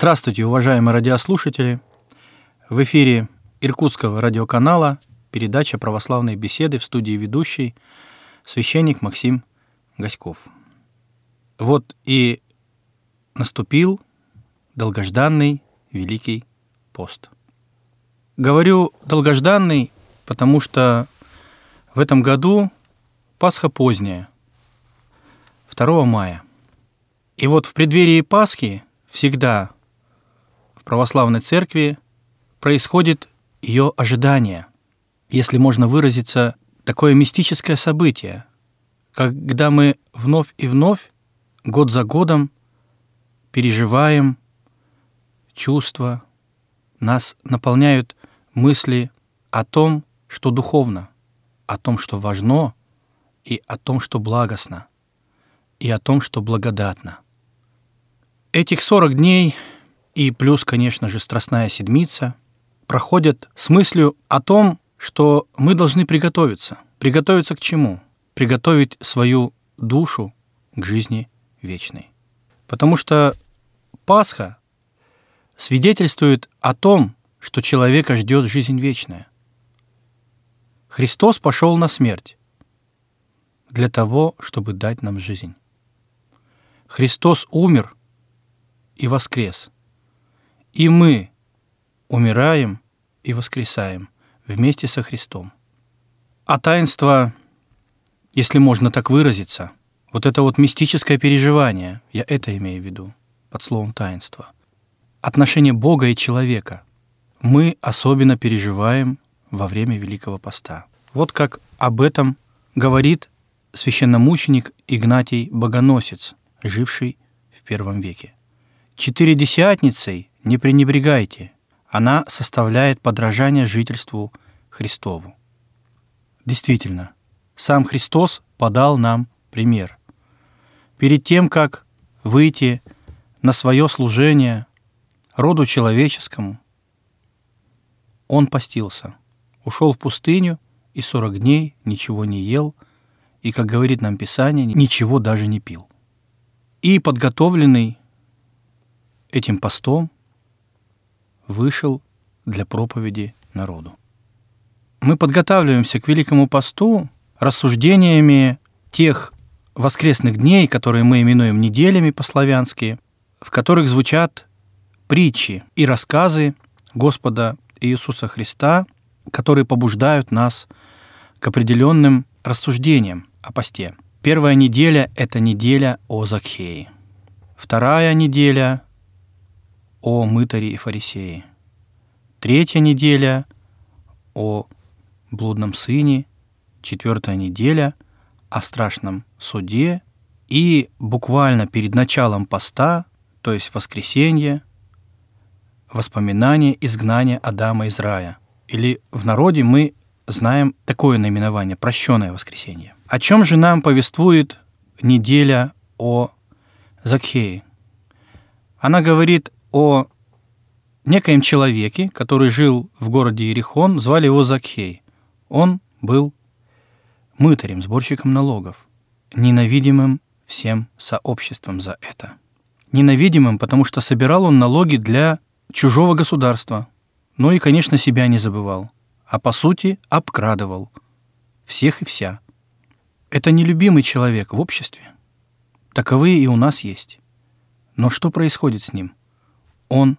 Здравствуйте, уважаемые радиослушатели! В эфире Иркутского радиоканала передача «Православные беседы» в студии ведущий священник Максим Гаськов. Вот и наступил долгожданный Великий пост. Говорю долгожданный, потому что в этом году Пасха поздняя, 2 мая. И вот в преддверии Пасхи всегда православной церкви происходит ее ожидание, если можно выразиться, такое мистическое событие, когда мы вновь и вновь, год за годом, переживаем чувства, нас наполняют мысли о том, что духовно, о том, что важно, и о том, что благостно, и о том, что благодатно. Этих 40 дней и плюс, конечно же, Страстная Седмица проходят с мыслью о том, что мы должны приготовиться. Приготовиться к чему? Приготовить свою душу к жизни вечной. Потому что Пасха свидетельствует о том, что человека ждет жизнь вечная. Христос пошел на смерть для того, чтобы дать нам жизнь. Христос умер и воскрес. И мы умираем и воскресаем вместе со Христом. А таинство, если можно так выразиться, вот это вот мистическое переживание, я это имею в виду под словом таинство, отношение Бога и человека мы особенно переживаем во время Великого Поста. Вот как об этом говорит священномученик Игнатий Богоносец, живший в первом веке. «Четыредесятницей не пренебрегайте, она составляет подражание жительству Христову». Действительно, сам Христос подал нам пример. Перед тем, как выйти на свое служение роду человеческому, Он постился, ушел в пустыню и сорок дней ничего не ел – и, как говорит нам Писание, ничего даже не пил. И подготовленный этим постом вышел для проповеди народу. Мы подготавливаемся к Великому посту рассуждениями тех воскресных дней, которые мы именуем неделями по-славянски, в которых звучат притчи и рассказы Господа Иисуса Христа, которые побуждают нас к определенным рассуждениям о посте. Первая неделя — это неделя о Закхее. Вторая неделя — о мытаре и фарисее. Третья неделя — о блудном сыне. Четвертая неделя — о страшном суде. И буквально перед началом поста, то есть воскресенье, воспоминание изгнания Адама из рая. Или в народе мы знаем такое наименование – прощенное воскресенье. О чем же нам повествует неделя о Закхее? Она говорит о некоем человеке, который жил в городе Иерихон, звали его Закхей. Он был мытарем, сборщиком налогов, ненавидимым всем сообществом за это. Ненавидимым, потому что собирал он налоги для чужого государства, но и, конечно, себя не забывал, а по сути обкрадывал всех и вся – это нелюбимый человек в обществе. Таковые и у нас есть. Но что происходит с ним? Он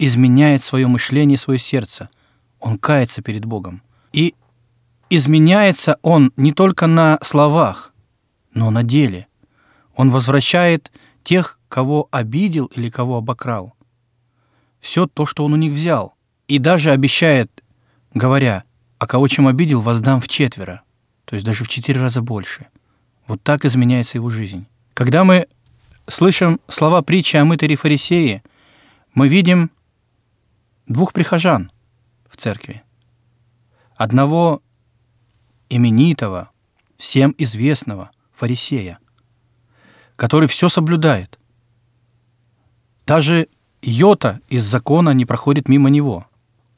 изменяет свое мышление, свое сердце. Он кается перед Богом. И изменяется он не только на словах, но на деле. Он возвращает тех, кого обидел или кого обокрал. Все то, что он у них взял. И даже обещает, говоря, а кого чем обидел, воздам в четверо то есть даже в четыре раза больше. Вот так изменяется его жизнь. Когда мы слышим слова притчи о мытаре фарисее, мы видим двух прихожан в церкви. Одного именитого, всем известного фарисея, который все соблюдает. Даже йота из закона не проходит мимо него.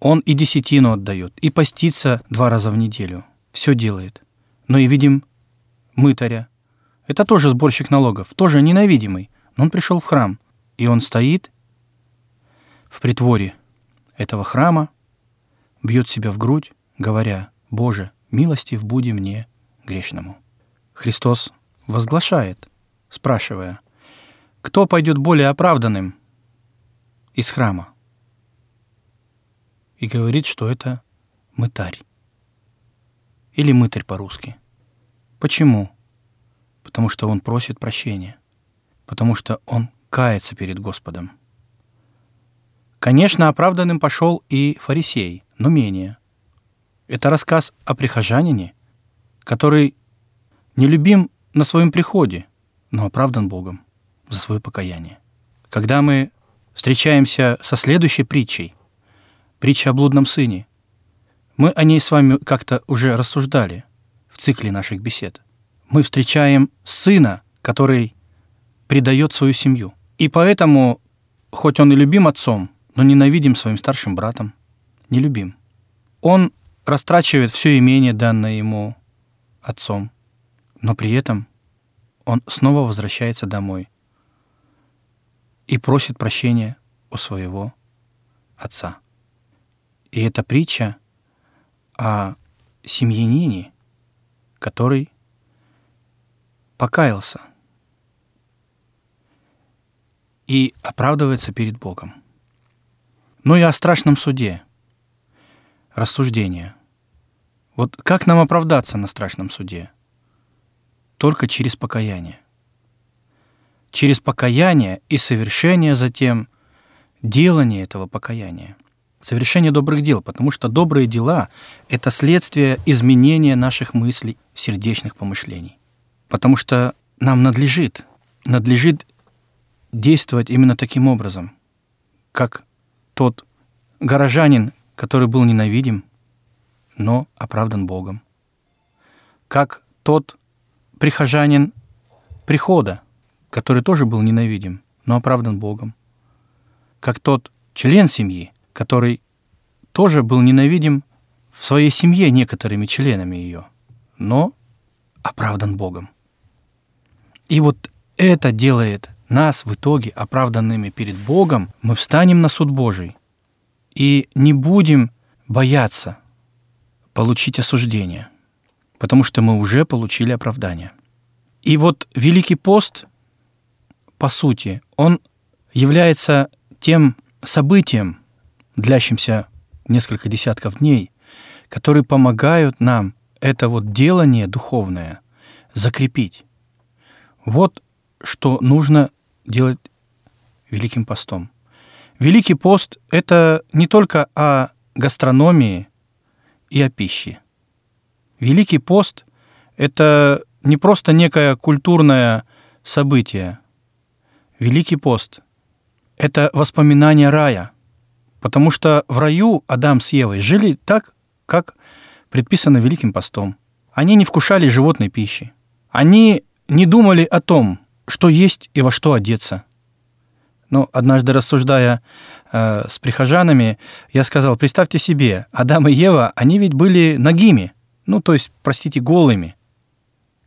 Он и десятину отдает, и постится два раза в неделю. Все делает но и видим мытаря. Это тоже сборщик налогов, тоже ненавидимый, но он пришел в храм, и он стоит в притворе этого храма, бьет себя в грудь, говоря, «Боже, милостив буди мне, грешному». Христос возглашает, спрашивая, кто пойдет более оправданным из храма? И говорит, что это мытарь. Или мытарь по-русски. Почему? Потому что он просит прощения. Потому что он кается перед Господом. Конечно, оправданным пошел и фарисей, но менее. Это рассказ о прихожанине, который нелюбим на своем приходе, но оправдан Богом за свое покаяние. Когда мы встречаемся со следующей притчей, притчей о блудном сыне, мы о ней с вами как-то уже рассуждали в цикле наших бесед. Мы встречаем сына, который предает свою семью. И поэтому, хоть он и любим отцом, но ненавидим своим старшим братом, не любим. Он растрачивает все имение, данное ему отцом, но при этом он снова возвращается домой и просит прощения у своего отца. И это притча о семьянине, который покаялся и оправдывается перед Богом. Ну и о страшном суде. Рассуждение. Вот как нам оправдаться на страшном суде? Только через покаяние. Через покаяние и совершение затем делание этого покаяния. Совершение добрых дел, потому что добрые дела — это следствие изменения наших мыслей, сердечных помышлений. Потому что нам надлежит, надлежит действовать именно таким образом, как тот горожанин, который был ненавидим, но оправдан Богом. Как тот прихожанин прихода, который тоже был ненавидим, но оправдан Богом. Как тот член семьи, который тоже был ненавидим в своей семье некоторыми членами ее, но оправдан Богом. И вот это делает нас в итоге оправданными перед Богом, мы встанем на суд Божий и не будем бояться получить осуждение, потому что мы уже получили оправдание. И вот Великий пост, по сути, он является тем событием, длящимся несколько десятков дней, которые помогают нам это вот делание духовное закрепить. Вот что нужно делать Великим постом. Великий пост — это не только о гастрономии и о пище. Великий пост — это не просто некое культурное событие. Великий пост — это воспоминание рая, потому что в раю Адам с Евой жили так, как предписано Великим постом. Они не вкушали животной пищи. Они не думали о том, что есть и во что одеться. Но однажды рассуждая э, с прихожанами, я сказал, представьте себе, Адам и Ева, они ведь были нагими, ну, то есть, простите, голыми.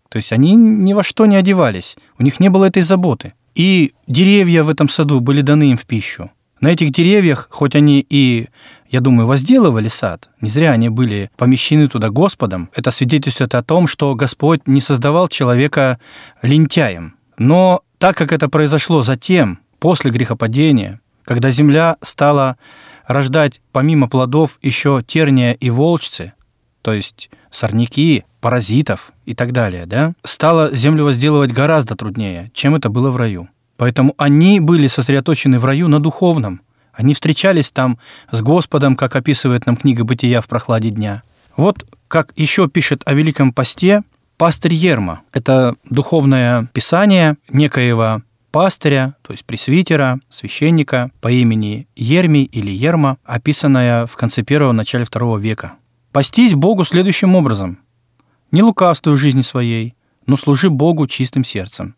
То есть они ни во что не одевались, у них не было этой заботы. И деревья в этом саду были даны им в пищу. На этих деревьях, хоть они и, я думаю, возделывали сад, не зря они были помещены туда Господом, это свидетельствует о том, что Господь не создавал человека лентяем, но так как это произошло затем, после грехопадения, когда земля стала рождать помимо плодов еще терния и волчцы, то есть сорняки, паразитов и так далее, да, стало землю возделывать гораздо труднее, чем это было в раю. Поэтому они были сосредоточены в раю на духовном. Они встречались там с Господом, как описывает нам книга «Бытия в прохладе дня». Вот как еще пишет о Великом Посте Пастырь Ерма – это духовное писание некоего пастыря, то есть пресвитера, священника по имени Ермий или Ерма, описанное в конце первого, начале второго века. «Постись Богу следующим образом. Не лукавствуй в жизни своей, но служи Богу чистым сердцем.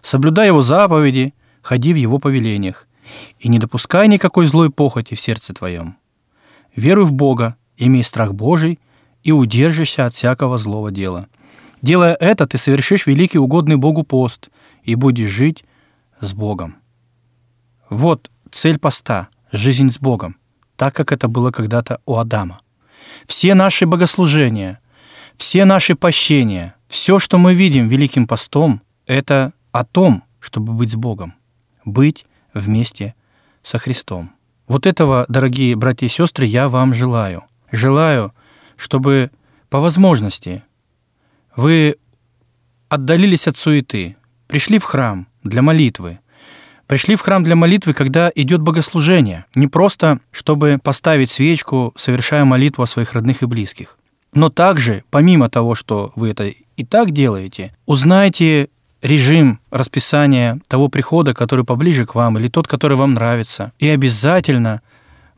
Соблюдай Его заповеди, ходи в Его повелениях, и не допускай никакой злой похоти в сердце твоем. Веруй в Бога, имей страх Божий и удержишься от всякого злого дела». Делая это, ты совершишь великий угодный Богу пост и будешь жить с Богом. Вот цель поста – жизнь с Богом, так как это было когда-то у Адама. Все наши богослужения, все наши пощения, все, что мы видим Великим постом, это о том, чтобы быть с Богом, быть вместе со Христом. Вот этого, дорогие братья и сестры, я вам желаю. Желаю, чтобы по возможности вы отдалились от суеты, пришли в храм для молитвы, пришли в храм для молитвы, когда идет богослужение, не просто, чтобы поставить свечку, совершая молитву о своих родных и близких. Но также, помимо того, что вы это и так делаете, узнайте режим расписания того прихода, который поближе к вам, или тот, который вам нравится. И обязательно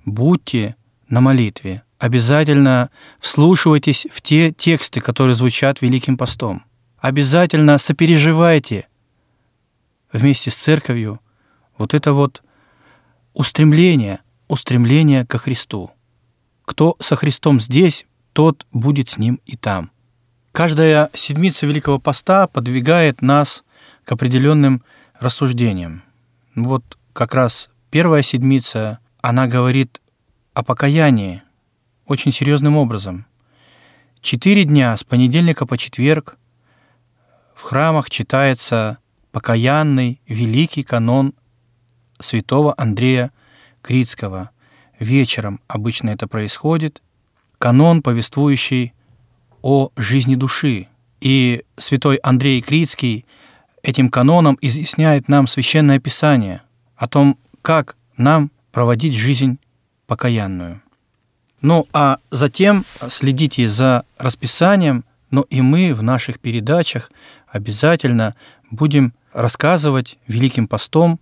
будьте на молитве. Обязательно вслушивайтесь в те тексты, которые звучат Великим постом. Обязательно сопереживайте вместе с церковью вот это вот устремление, устремление ко Христу. Кто со Христом здесь, тот будет с Ним и там. Каждая седмица Великого Поста подвигает нас к определенным рассуждениям. Вот как раз первая седмица, она говорит о покаянии очень серьезным образом. Четыре дня с понедельника по четверг в храмах читается покаянный великий канон святого Андрея Критского. Вечером обычно это происходит. Канон, повествующий о жизни души. И святой Андрей Критский этим каноном изъясняет нам Священное Писание о том, как нам проводить жизнь покаянную. Ну а затем следите за расписанием, но и мы в наших передачах обязательно будем рассказывать Великим постом,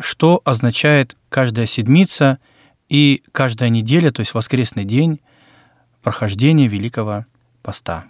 что означает каждая седмица и каждая неделя, то есть воскресный день, прохождения Великого поста.